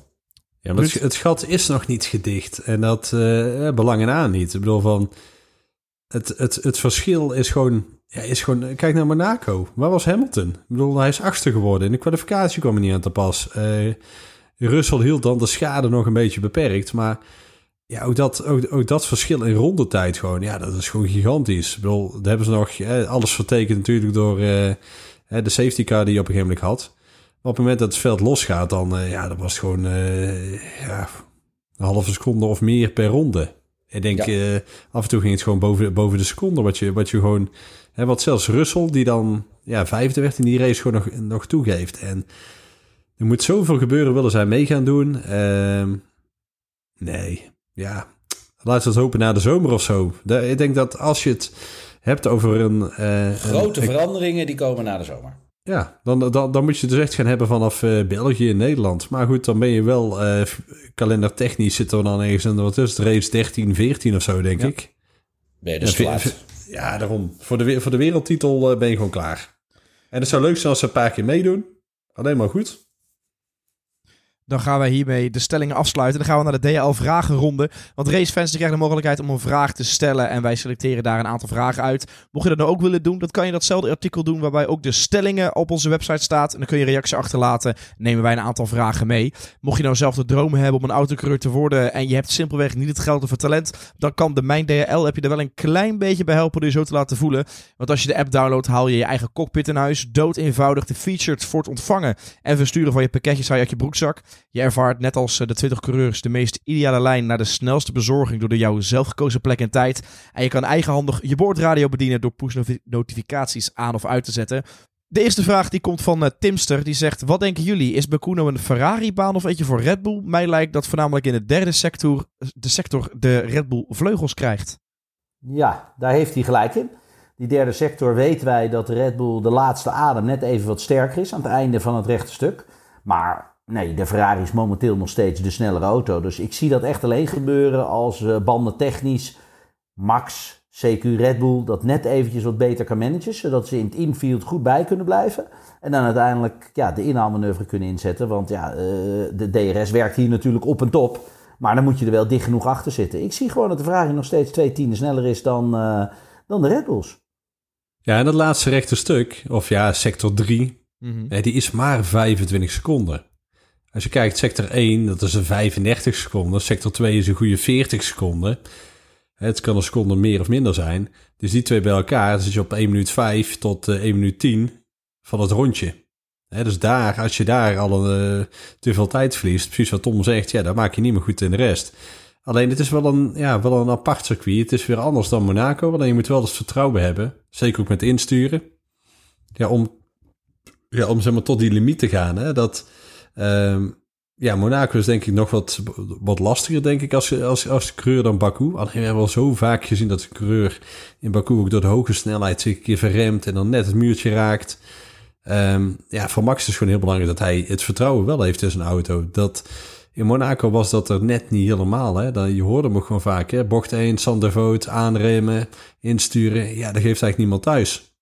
Ja, maar het, gat is nog niet gedicht. En dat uh, belangen aan niet. Ik bedoel van... Het, het, het verschil is gewoon ja, is gewoon... Kijk naar Monaco. Waar was Hamilton? Ik bedoel, hij is achtste geworden. In de kwalificatie kwam hij niet aan te pas. Uh, Russell hield dan de schade nog een beetje beperkt. Maar ja, ook dat, ook, ook dat verschil in rondetijd gewoon. Ja, dat is gewoon gigantisch. Ik bedoel, daar hebben ze nog alles vertekend natuurlijk door uh, de safety car die je op een gegeven moment had. Maar op het moment dat het veld losgaat, dan uh, ja, dat was gewoon ja, een halve seconde of meer per ronde. Ik denk, ja. af en toe ging het gewoon boven, boven de seconde. Wat je, wat je gewoon Hè, wat zelfs Russell, die dan ja, vijfde werd in die race, gewoon nog, nog toegeeft. En er moet zoveel gebeuren, willen zij mee gaan doen. Uh, nee, ja. Laten we het hopen na de zomer of zo. ik denk dat als je het hebt over een... Uh, Grote veranderingen, die komen na de zomer. Ja, dan, dan, dan moet je het dus echt gaan hebben vanaf uh, België en Nederland. Maar goed, dan ben je wel uh, kalendertechnisch zitten we dan ergens in, wat is het, race 13, 14 of zo, denk ja. ik. Ben je dus ja, ja, daarom. Voor de, voor de wereldtitel eh, ben je gewoon klaar. En het zou leuk zijn als ze een paar keer meedoen. Alleen maar goed. Dan gaan wij hiermee de stellingen afsluiten. Dan gaan we naar de DL-vragenronde. Want racefans krijgen de mogelijkheid om een vraag te stellen. En wij selecteren daar een aantal vragen uit. Mocht je dat nou ook willen doen, dan kan je datzelfde artikel doen. Waarbij ook de stellingen op onze website staat. En dan kun je reactie achterlaten. Nemen wij een aantal vragen mee. Mocht je nou zelf de droom hebben om een autocoureur te worden. En je hebt simpelweg niet het geld of het talent. Dan kan de Mijn DL heb je er wel een klein beetje bij helpen. Door je zo te laten voelen. Want als je de app downloadt, haal je je eigen cockpit in huis. Dood eenvoudig de features voor het ontvangen. En versturen van je pakketjes uit je broekzak. Je ervaart net als eh, de 20 coureurs de meest ideale lijn naar de snelste bezorging door de jouw zelfgekozen plek en tijd. En je kan eigenhandig je boordradio bedienen door push-notificaties aan of uit te zetten. De eerste vraag die komt van uh, Timster. Die zegt: Wat denken jullie? Is Baku nou een Ferrari-baan of eentje voor Red Bull? Mij lijkt dat voornamelijk in de derde sector de, sector de Red Bull vleugels krijgt. Ja, daar heeft hij gelijk in. Die derde sector weten wij dat Red Bull de laatste adem net even wat sterker is aan het einde van het rechte stuk. Maar Nee, de Ferrari is momenteel nog steeds de snellere auto. Dus ik zie dat echt alleen gebeuren als uh, banden technisch Max, CQ Red Bull dat net eventjes wat beter kan managen. Zodat ze in het infield goed bij kunnen blijven. En dan uiteindelijk ja, de inhaalmanoeuvre kunnen inzetten. Want ja, uh, de DRS werkt hier natuurlijk op en top. Maar dan moet je er wel dicht genoeg achter zitten. Ik zie gewoon dat de Ferrari nog steeds twee tienden sneller is dan, uh, dan de Red Bulls. Ja, en dat laatste rechte stuk, of ja, sector 3, mm -hmm. die is maar 25 seconden. Als je kijkt, sector 1, dat is een 35 seconden. Sector 2 is een goede 40 seconden. Het kan een seconde meer of minder zijn. Dus die twee bij elkaar, zit je op 1 minuut 5 tot 1 eh, minuut 10 van het rondje. dus daar, als je daar al een, uh, te veel tijd verliest, precies wat Tom zegt, ja, dan maak je niet meer goed in de rest. Alleen het is wel een, ja, wel een apart circuit. Het is weer anders dan Monaco. Alleen je moet wel het vertrouwen hebben. Zeker ook met insturen. Ja, om, ja, om zeg maar tot die limiet te gaan. Hè, dat, Um, ja, Monaco is denk ik nog wat, wat lastiger, denk ik, als, als, als coureur dan Baku. Alleen we hebben al zo vaak gezien dat de coureur in Baku ook door de hoge snelheid zich een keer verremt en dan net het muurtje raakt. Um, ja, voor Max is het gewoon heel belangrijk dat hij het vertrouwen wel heeft in zijn auto. Dat, in Monaco was dat er net niet helemaal. Hè? Dan, je hoorde hem ook gewoon vaak. Hè? Bocht 1, Sandervoot, aanremmen, insturen. Ja, dat geeft eigenlijk niemand thuis.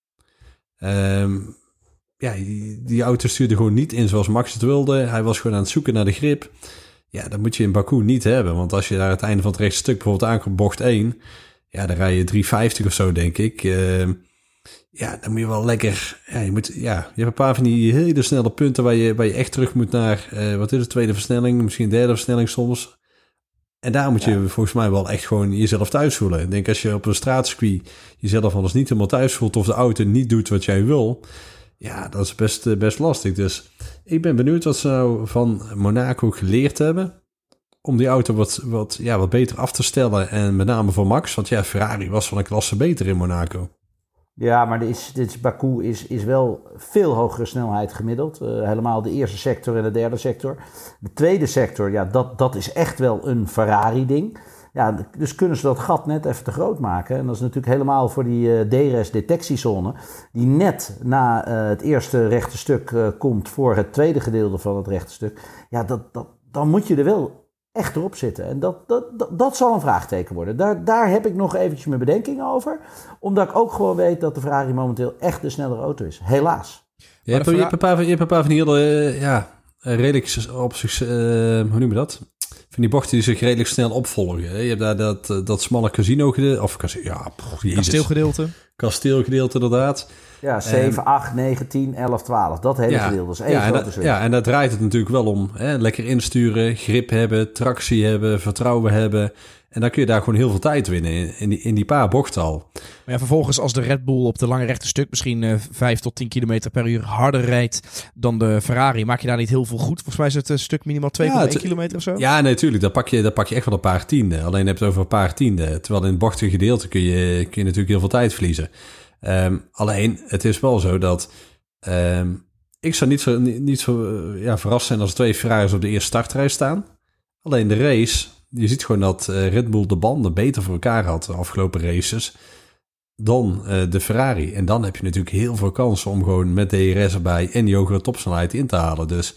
Um, ja, die, die, auto stuurde gewoon niet in zoals Max het wilde. Hij was gewoon aan het zoeken naar de grip. Ja, dat moet je in Baku niet hebben. Want als je daar het einde van het rechtstuk bijvoorbeeld aankomt, bocht 1... Ja, dan rij je 350 of zo, denk ik. Uh, ja, dan moet je wel lekker... Ja, je, moet, ja, je hebt een paar van die hele snelle punten... waar je, waar je echt terug moet naar... Uh, wat is het, tweede versnelling? Misschien derde versnelling soms. En daar moet je volgens mij wel echt gewoon jezelf thuis voelen. Ik denk als je op een straatcircuit jezelf anders niet helemaal thuis voelt... of de auto niet doet wat jij wil ja, dat is best, eh, best lastig. Dus ik ben benieuwd wat ze nou van Monaco geleerd hebben. Om die auto wat, wat, ja, wat beter af te stellen. En met name voor Max. Want ja, Ferrari was van een klasse beter in Monaco. Ja, maar dit Baku is, is wel veel hogere snelheid gemiddeld. Uh, helemaal de eerste sector en de derde sector. De tweede sector, ja, dat, dat is echt wel een Ferrari-ding. Ja, dus kunnen ze dat gat net even te groot maken. En dat is natuurlijk helemaal voor die uh, DRS-detectiezone, die net na uh, het eerste rechte stuk uh, komt voor het tweede gedeelte van het rechte stuk. Ja, dat, dat, dan moet je er wel echt erop zitten. En dat, dat, dat, dat, zal een vraagteken worden. Daar, daar heb ik nog eventjes mijn bedenkingen over. Omdat ik ook gewoon weet dat de Ferrari momenteel echt de snellere auto is. Helaas. Je hebt, een paar, je hebt een paar van die hele, ja, redelijk op zich, hoe noem je dat? Van die bochten die zich redelijk snel opvolgen. Je hebt daar dat, eh, dat smalle casino gedeelte, of casino, ja, pff. Kasteelgedeelte. kasteelgedeelte inderdaad. Ja, 7, 8, 9, 10, 11, 12. Dat hele gedeelte is één ja, en grote dat, ja, en daar draait het natuurlijk wel om. Hè? Lekker insturen, grip hebben, tractie hebben, vertrouwen hebben. En dan kun je daar gewoon heel veel tijd winnen in, die, in die paar bochten al. Maar ja, vervolgens als de Red Bull op de lange rechte stuk misschien eh 5 tot 10 kilometer per uur harder rijdt dan de Ferrari, maak je daar niet heel veel goed. Volgens mij is het een stuk minimaal 2,1 Ja, het- kilometer of zo. Ja, natuurlijk. daar, pak je, daar pak je echt wel een paar tienden. Alleen heb je het over een paar tienden. Terwijl in het bochtige gedeelte kun je, kun je natuurlijk heel veel tijd verliezen. Ehm, alleen, het is wel zo dat... ehm, ik zou niet zo, niet, niet zo eh, ja, verrast zijn als twee Ferraris op de eerste startrij staan. Alleen de race, je ziet gewoon dat eh, Red Bull de banden beter voor elkaar had de afgelopen races dan eh, de Ferrari. En dan heb je natuurlijk heel veel kansen om gewoon met DRS erbij en die hogere topsnelheid in te halen. Dus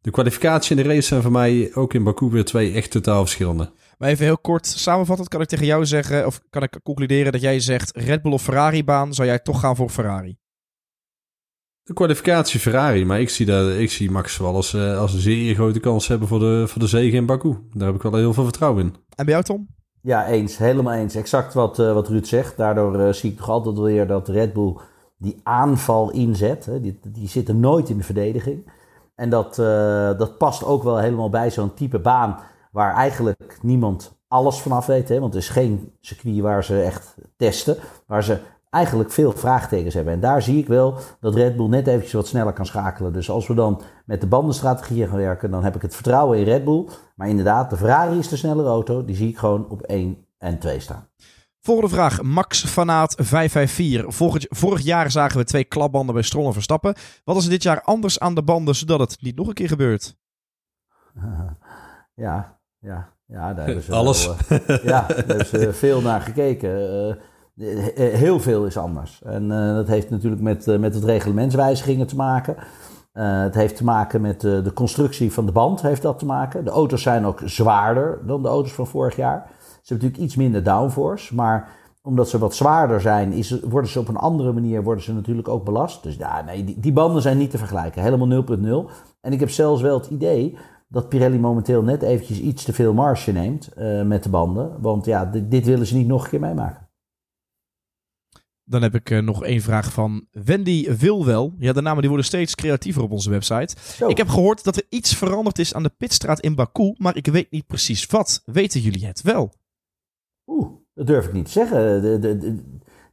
de kwalificatie en de race zijn voor mij ook in Baku weer twee echt totaal verschillende. Maar even heel kort samenvattend kan ik tegen jou zeggen, of kan ik concluderen dat jij zegt Red Bull of Ferrari baan, zou jij toch gaan voor Ferrari? De kwalificatie Ferrari, maar ik zie, dat, ik zie Max wel als, eh, als een zeer grote kans hebben voor de, voor de zege in Baku. Daar heb ik wel heel veel vertrouwen in. En bij jou Tom? Ja, eens. Helemaal eens. Exact wat, eh, wat Ruud zegt. Daardoor eh, zie ik toch altijd weer dat Red Bull die aanval inzet. Hè. Die, die zitten nooit in de verdediging. En dat, eh, dat past ook wel helemaal bij zo'n type baan waar eigenlijk niemand alles vanaf weet. Hè. Want het is geen circuit waar ze echt testen. Waar ze eigenlijk veel vraagtekens hebben. En daar zie ik wel dat Red Bull net eventjes wat sneller kan schakelen. Dus als we dan met de bandenstrategieën gaan werken, dan heb ik het vertrouwen in Red Bull. Maar inderdaad, de Ferrari is de snellere auto. Die zie ik gewoon op 1 en 2 staan. Volgende vraag. Max Fanaat 554. Vorig, vorig jaar zagen we twee klapbanden bij Stroll en Verstappen. Wat is er dit jaar anders aan de banden, zodat het niet nog een keer gebeurt? Ja, ja, ja, daar hebben ze Alles. wel, eh, ja, daar hebben ze veel naar gekeken. Eh, heel veel is anders. En eh, dat heeft natuurlijk met, eh, met het reglementswijzigingen te maken. Eh, het heeft te maken met eh, de constructie van de band, heeft dat te maken. De auto's zijn ook zwaarder dan de auto's van vorig jaar. Ze hebben natuurlijk iets minder downforce, maar omdat ze wat zwaarder zijn, is, worden ze op een andere manier worden ze natuurlijk ook belast. Dus ja, nee, die, die banden zijn niet te vergelijken. Helemaal 0.0. En ik heb zelfs wel het idee dat Pirelli momenteel net eventjes iets te veel marge neemt eh, met de banden. Want ja, dit willen ze niet nog een keer meemaken. Dan heb ik eh, nog één vraag van Wendy Wilwel. Ja, de namen die worden steeds creatiever op onze website. Zo. Ik heb gehoord dat er iets veranderd is aan de pitstraat in Baku, maar ik weet niet precies wat. Weten jullie het wel? Oeh, dat durf ik niet te zeggen. De, de, de,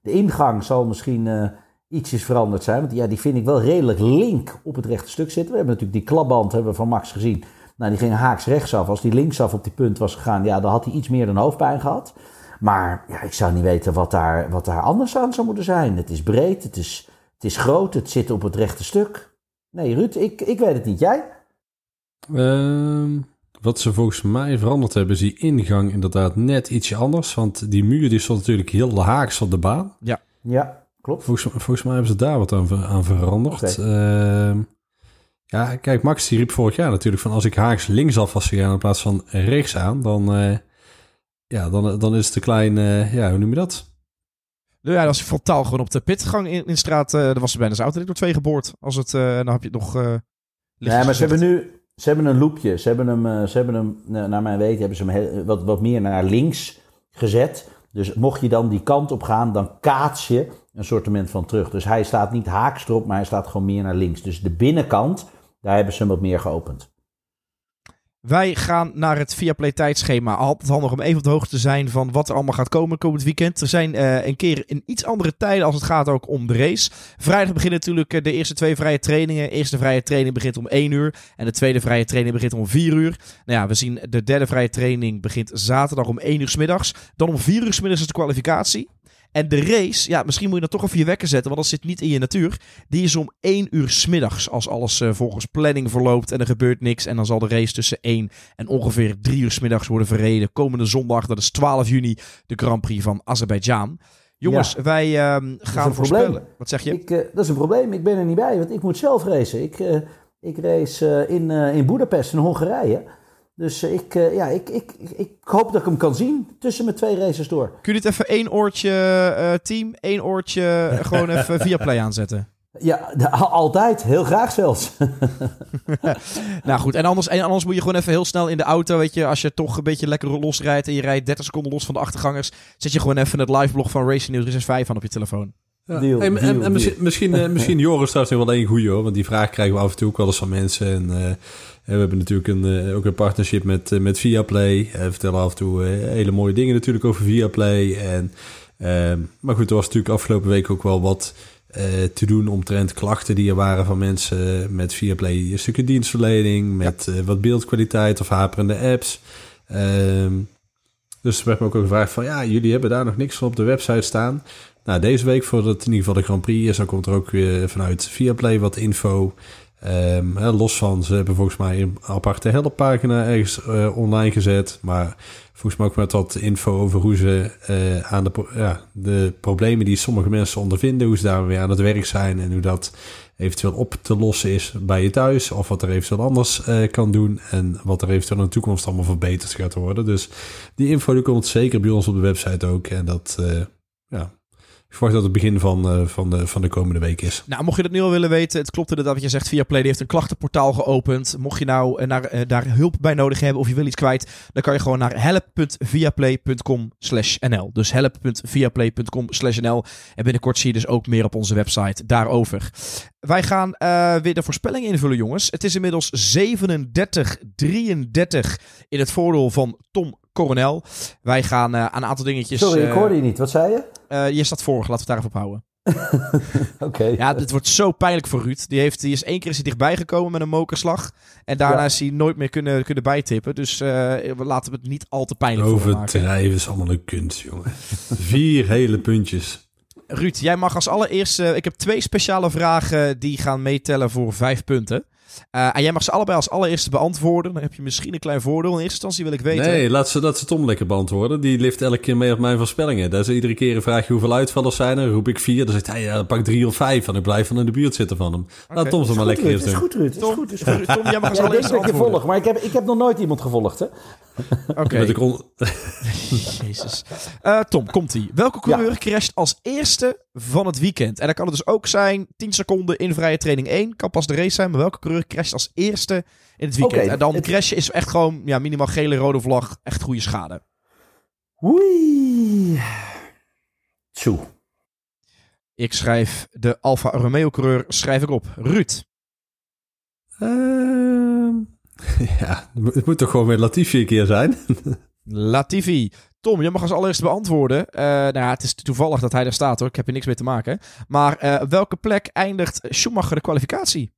de ingang zal misschien eh, ietsjes veranderd zijn. Want ja, die vind ik wel redelijk link op het rechte stuk zitten. We hebben natuurlijk die klapband hebben we van Max gezien. Nou, die ging haaks rechtsaf. Als die linksaf op die punt was gegaan, ja, dan had hij iets meer dan hoofdpijn gehad. Maar ja, ik zou niet weten wat daar, wat daar anders aan zou moeten zijn. Het is breed, het is, het is groot, het zit op het rechte stuk. Nee, Ruud, ik, ik weet het niet. Jij? Ehm, wat ze volgens mij veranderd hebben, is die ingang inderdaad net ietsje anders. Want die muur die stond natuurlijk heel haaks op de baan. Ja, klopt. Volgens, volgens mij hebben ze daar wat aan, ver- aan veranderd. Ehm, ja, kijk, Max die riep vorig jaar natuurlijk van als ik haaks linksaf was gegaan in plaats van rechts aan, dan, eh, ja, dan, dan is het te klein, eh, ja, hoe noem je dat? Nou ja, als je frontaal gewoon op de pitgang in, in straat, eh dan was er bijna zijn auto door twee geboord. Als het, eh, dan heb je het nog... eh Nee, maar ze hebben nu ze hebben een loopje. Ze hebben hem, eh, ze hebben hem eh, naar mijn weten, hebben ze hem heel- wat, wat meer naar links gezet. Dus mocht je dan die kant op gaan, dan kaats je een sortiment van terug. Dus hij staat niet haaks erop, maar hij staat gewoon meer naar links. Dus de binnenkant, daar hebben ze hem wat meer geopend. Wij gaan naar het Viaplay tijdschema. Altijd handig om even op de hoogte te zijn van wat er allemaal gaat komen komend weekend. Er zijn eh, een keer in iets andere tijden als het gaat ook om de race. Vrijdag beginnen natuurlijk eh, de eerste twee vrije trainingen. De eerste vrije training begint om 1 uur. En de tweede vrije training begint om 4 uur. Nou ja, we zien de derde vrije training begint zaterdag om 1 uur 's middags. Dan om 4 uur 's middags is de kwalificatie. En de race, ja, misschien moet je dan toch even je wekker zetten, want dat zit niet in je natuur. Die is om 1 uur 's middags, als alles eh, volgens planning verloopt en er gebeurt niks. En dan zal de race tussen 1 en ongeveer 3 uur 's middags worden verreden. Komende zondag, dat is 12 juni, de Grand Prix van Azerbeidzjan. Jongens, Ja. wij ehm, gaan probleem. voorspellen. Wat zeg je? Ik, eh, dat is een probleem, ik ben er niet bij, want ik moet zelf racen. Ik, eh, ik race in, in Boedapest in Hongarije. Dus eh, ik, eh, ja, ik, ik, ik, hoop dat ik hem kan zien tussen mijn twee races door. Kun je het even één oortje eh, team, één oortje gewoon even via play aanzetten? Ja, altijd. Heel graag zelfs. Nou goed, en anders, en anders moet je gewoon even heel snel in de auto, weet je, als je toch een beetje lekker losrijdt en je rijdt 30 seconden los van de achtergangers, zet je gewoon even het liveblog van Racing News 365 aan op je telefoon. Ja. Deal, en, en- deal, en deal. misschien, misschien, eh, misschien Joris trouwens nog wel één goeie hoor. Want die vraag krijgen we af en toe ook wel eens van mensen. En eh, we hebben natuurlijk een, eh, ook een partnership met, eh, met Viaplay. We vertellen af en toe hele mooie dingen natuurlijk over Viaplay. En, ehm, maar goed, er was natuurlijk afgelopen week ook wel wat te doen omtrent klachten die er waren van mensen met Viaplay. Een stukje dienstverlening, met wat beeldkwaliteit of haperende apps. Ehm, dus er werd me ook al gevraagd van, ja, jullie hebben daar nog niks van op de website staan. Nou, deze week, voordat het in ieder geval de Grand Prix is, dan komt er ook weer vanuit Viaplay wat info. Ehm, los van, ze hebben volgens mij een aparte helppagina ergens eh, online gezet. Maar volgens mij ook met wat info over hoe ze eh, aan de, ja, de problemen die sommige mensen ondervinden, hoe ze daar weer aan het werk zijn en hoe dat eventueel op te lossen is bij je thuis. Of wat er eventueel anders eh, kan doen en wat er eventueel in de toekomst allemaal verbeterd gaat worden. Dus die info die komt zeker bij ons op de website ook. En dat, ja, ik verwacht dat het begin van, eh, van, de, van de komende week is. Nou, mocht je dat nu al willen weten, het klopt inderdaad wat je zegt. Viaplay heeft een klachtenportaal geopend. Mocht je nou eh, naar, eh, daar hulp bij nodig hebben of je wil iets kwijt, dan kan je gewoon naar help.viaplay.com nl. Dus help.viaplay.com nl. En binnenkort zie je dus ook meer op onze website daarover. Wij gaan weer de voorspelling invullen, jongens. Het is inmiddels 37-33 in het voordeel van Tom Coronel. Wij gaan eh, aan een aantal dingetjes... Sorry, ik eh, hoorde je niet. Wat zei je? eh, je staat voor, laten we het daar even op houden. Oké. Ja, het wordt zo pijnlijk voor Ruud. Die, heeft, die is één keer is hij dichtbij gekomen met een mokerslag. En daarna Ja. is hij nooit meer kunnen, kunnen bijtippen. Dus eh, we laten we het niet al te pijnlijk voor maken. Overdrijven is allemaal een kunst, jongen. Vier hele puntjes. Ruud, jij mag als allereerste... ik heb twee speciale vragen die gaan meetellen voor vijf punten. Eh, en jij mag ze allebei als allereerste beantwoorden. Dan heb je misschien een klein voordeel. In eerste instantie wil ik weten... Nee, laat ze, dat ze Tom lekker beantwoorden. Die lift elke keer mee op mijn voorspellingen. Dat is iedere keer een vraagje hoeveel uitvallers zijn er. Roep ik vier, dan zegt hij, ja, dan pak ik drie of vijf. En ik blijf van in de buurt zitten van hem. Laat Tom ze maar Goed, lekker Ruud, eerst is doen. goed, Ruud. Is Tom, goed, is Tom, goed. jij mag als Ja, ik denk allereerste dat je antwoorden. volgt, maar ik heb, ik heb nog nooit iemand gevolgd, hè? Oké. Met de grond... Jezus. Eh, Tom, komt-ie. Welke coureur crasht als eerste van het weekend? En dan kan het dus ook zijn 10 seconden in vrije training 1. Kan pas de race zijn, maar welke coureur crasht als eerste in het weekend? En dan het- crashen is echt gewoon ja, minimaal gele rode vlag. Echt goede schade. Oei. Tjoe. Ik schrijf de Alfa Romeo coureur schrijf ik op. Ruud. Ehm, ja, het moet toch gewoon weer Latifi een keer zijn? Latifi. Tom, je mag als allereerste beantwoorden. Eh, nou ja, het is toevallig dat hij daar staat hoor. Ik heb er niks mee te maken. Maar eh, welke plek eindigt Schumacher de kwalificatie?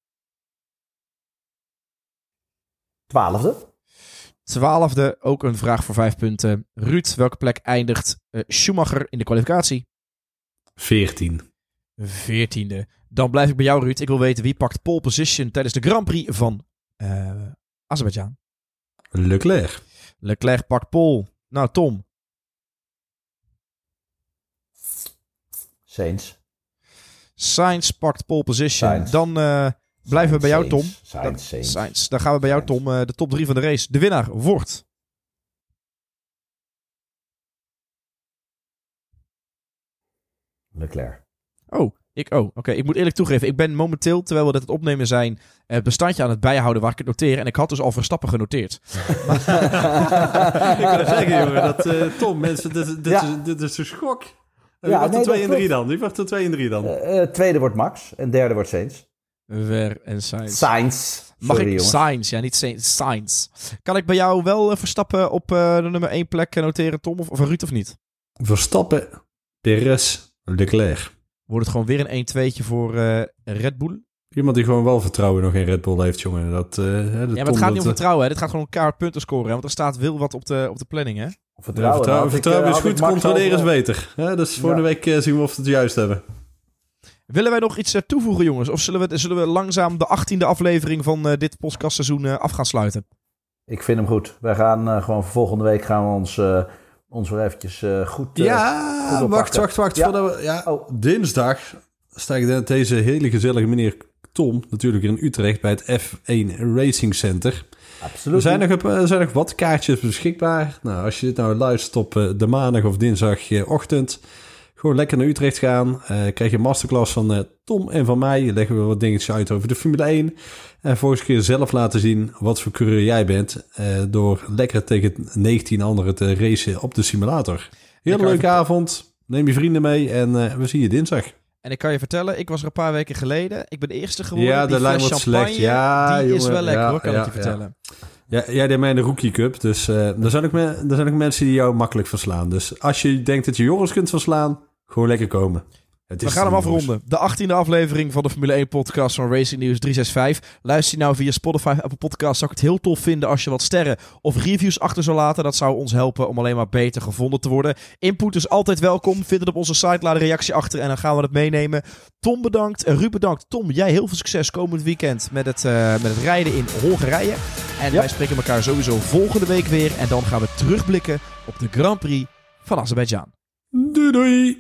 Twaalfde. Twaalfde, ook een vraag voor vijf punten. Ruud, welke plek eindigt eh, Schumacher in de kwalificatie? 14. Veertiende. Dan blijf ik bij jou, Ruud. Ik wil weten wie pakt pole position tijdens de Grand Prix van eh Azerbeidzjan. Leclerc. Leclerc pakt pole. Nou, Tom. Sainz. Sainz pakt pole position. Sainz. Dan eh, blijven we bij jou, Tom. Sainz, Sainz, Sainz. Sainz. Dan gaan we bij jou. Tom. eh, de top drie van de race. De winnaar wordt... Leclerc. Oh, ik, oh, oké. Ik moet eerlijk toegeven, ik ben momenteel, terwijl we dit het opnemen zijn, het bestandje aan het bijhouden waar ik het noteer. En ik had dus al Verstappen genoteerd. ik kan zeggen, jongen, dat eh, Tom, mensen, dit, dit, Ja. is, dit is een schok. Wie Ja, wordt nee, er 2 dat en 3 klopt. dan? Wie wordt er 2 en 3 dan? Eh, eh, tweede wordt Max en derde wordt Sainz. Ver en Sainz. Sainz. Mag Sorry, ik jongens. Sainz? Ja, niet Sainz. Sainz. Kan ik bij jou wel eh, Verstappen op eh, de nummer 1 plek eh, noteren, Tom? Of, of Ruud of niet? Verstappen, Perez, Leclerc. Wordt het gewoon weer een 1-2'tje voor eh, Red Bull? Iemand die gewoon wel vertrouwen nog in Red Bull heeft, jongen. Dat, eh, hè, de Ja, maar het gaat dat, niet om eh, vertrouwen. Hè. Dit gaat gewoon om kaart punten scoren. Hè. Want er staat wil wat op de, op de planning, hè? ja, Vertrouwen, vertrouwen, ik, is goed, controleren is beter. Ja, dus volgende week eh, zien we of we het juist hebben. Willen wij nog iets toevoegen, jongens? Of zullen we, zullen we langzaam de 18e aflevering van eh, dit podcastseizoen eh, af gaan sluiten? Ik vind hem goed. Wij gaan eh, gewoon volgende week gaan we ons, eh, ons weer eventjes eh, goed... eh, ja, goed wacht, wacht, wacht. Ja. voordat we- ja, Oh. Dinsdag sta ik met deze hele gezellige meneer Tom, natuurlijk in Utrecht, bij het F1 Racing Center. Absoluut. Er zijn, nog, op- er zijn nog wat kaartjes beschikbaar. Nou, als je dit nou luistert op eh, de maandag of dinsdagochtend, Gewoon lekker naar Utrecht gaan. Eh krijg je een masterclass van eh, Tom en van mij. Leggen we wat dingetjes uit over de Formule 1. En volgende keer zelf laten zien wat voor coureur jij bent. eh, door lekker tegen 19 anderen te racen op de simulator. Heel leuke avond. Neem je vrienden mee en we zien je dinsdag. En ik kan je vertellen, ik was er een paar weken geleden. Ik ben de eerste geworden. Ja, de Die lijn wordt champagne, slecht. Ja, die is wel lekker Ja, hoor, kan ja, ik je vertellen. Ja, jij deed mij in de Rookie Cup, dus eh er, zijn ook me- er zijn ook mensen die jou makkelijk verslaan. Dus als je denkt dat je Joris kunt verslaan, gewoon lekker komen. Het We gaan hem afronden. De 18e aflevering van de Formule 1 podcast van Racing News 365. Luister je nou via Spotify, Apple Podcasts. Zou ik het heel tof vinden als je wat sterren of reviews achter zou laten. Dat zou ons helpen om alleen maar beter gevonden te worden. Input is altijd welkom. Vind het op onze site, laat een reactie achter en dan gaan we het meenemen. Tom bedankt, en Ruud bedankt. Tom, jij heel veel succes komend weekend met het, eh, met het rijden in Hongarije. En Ja. wij spreken elkaar sowieso volgende week weer. En dan gaan we terugblikken op de Grand Prix van Azerbeidzjan. Doei doei!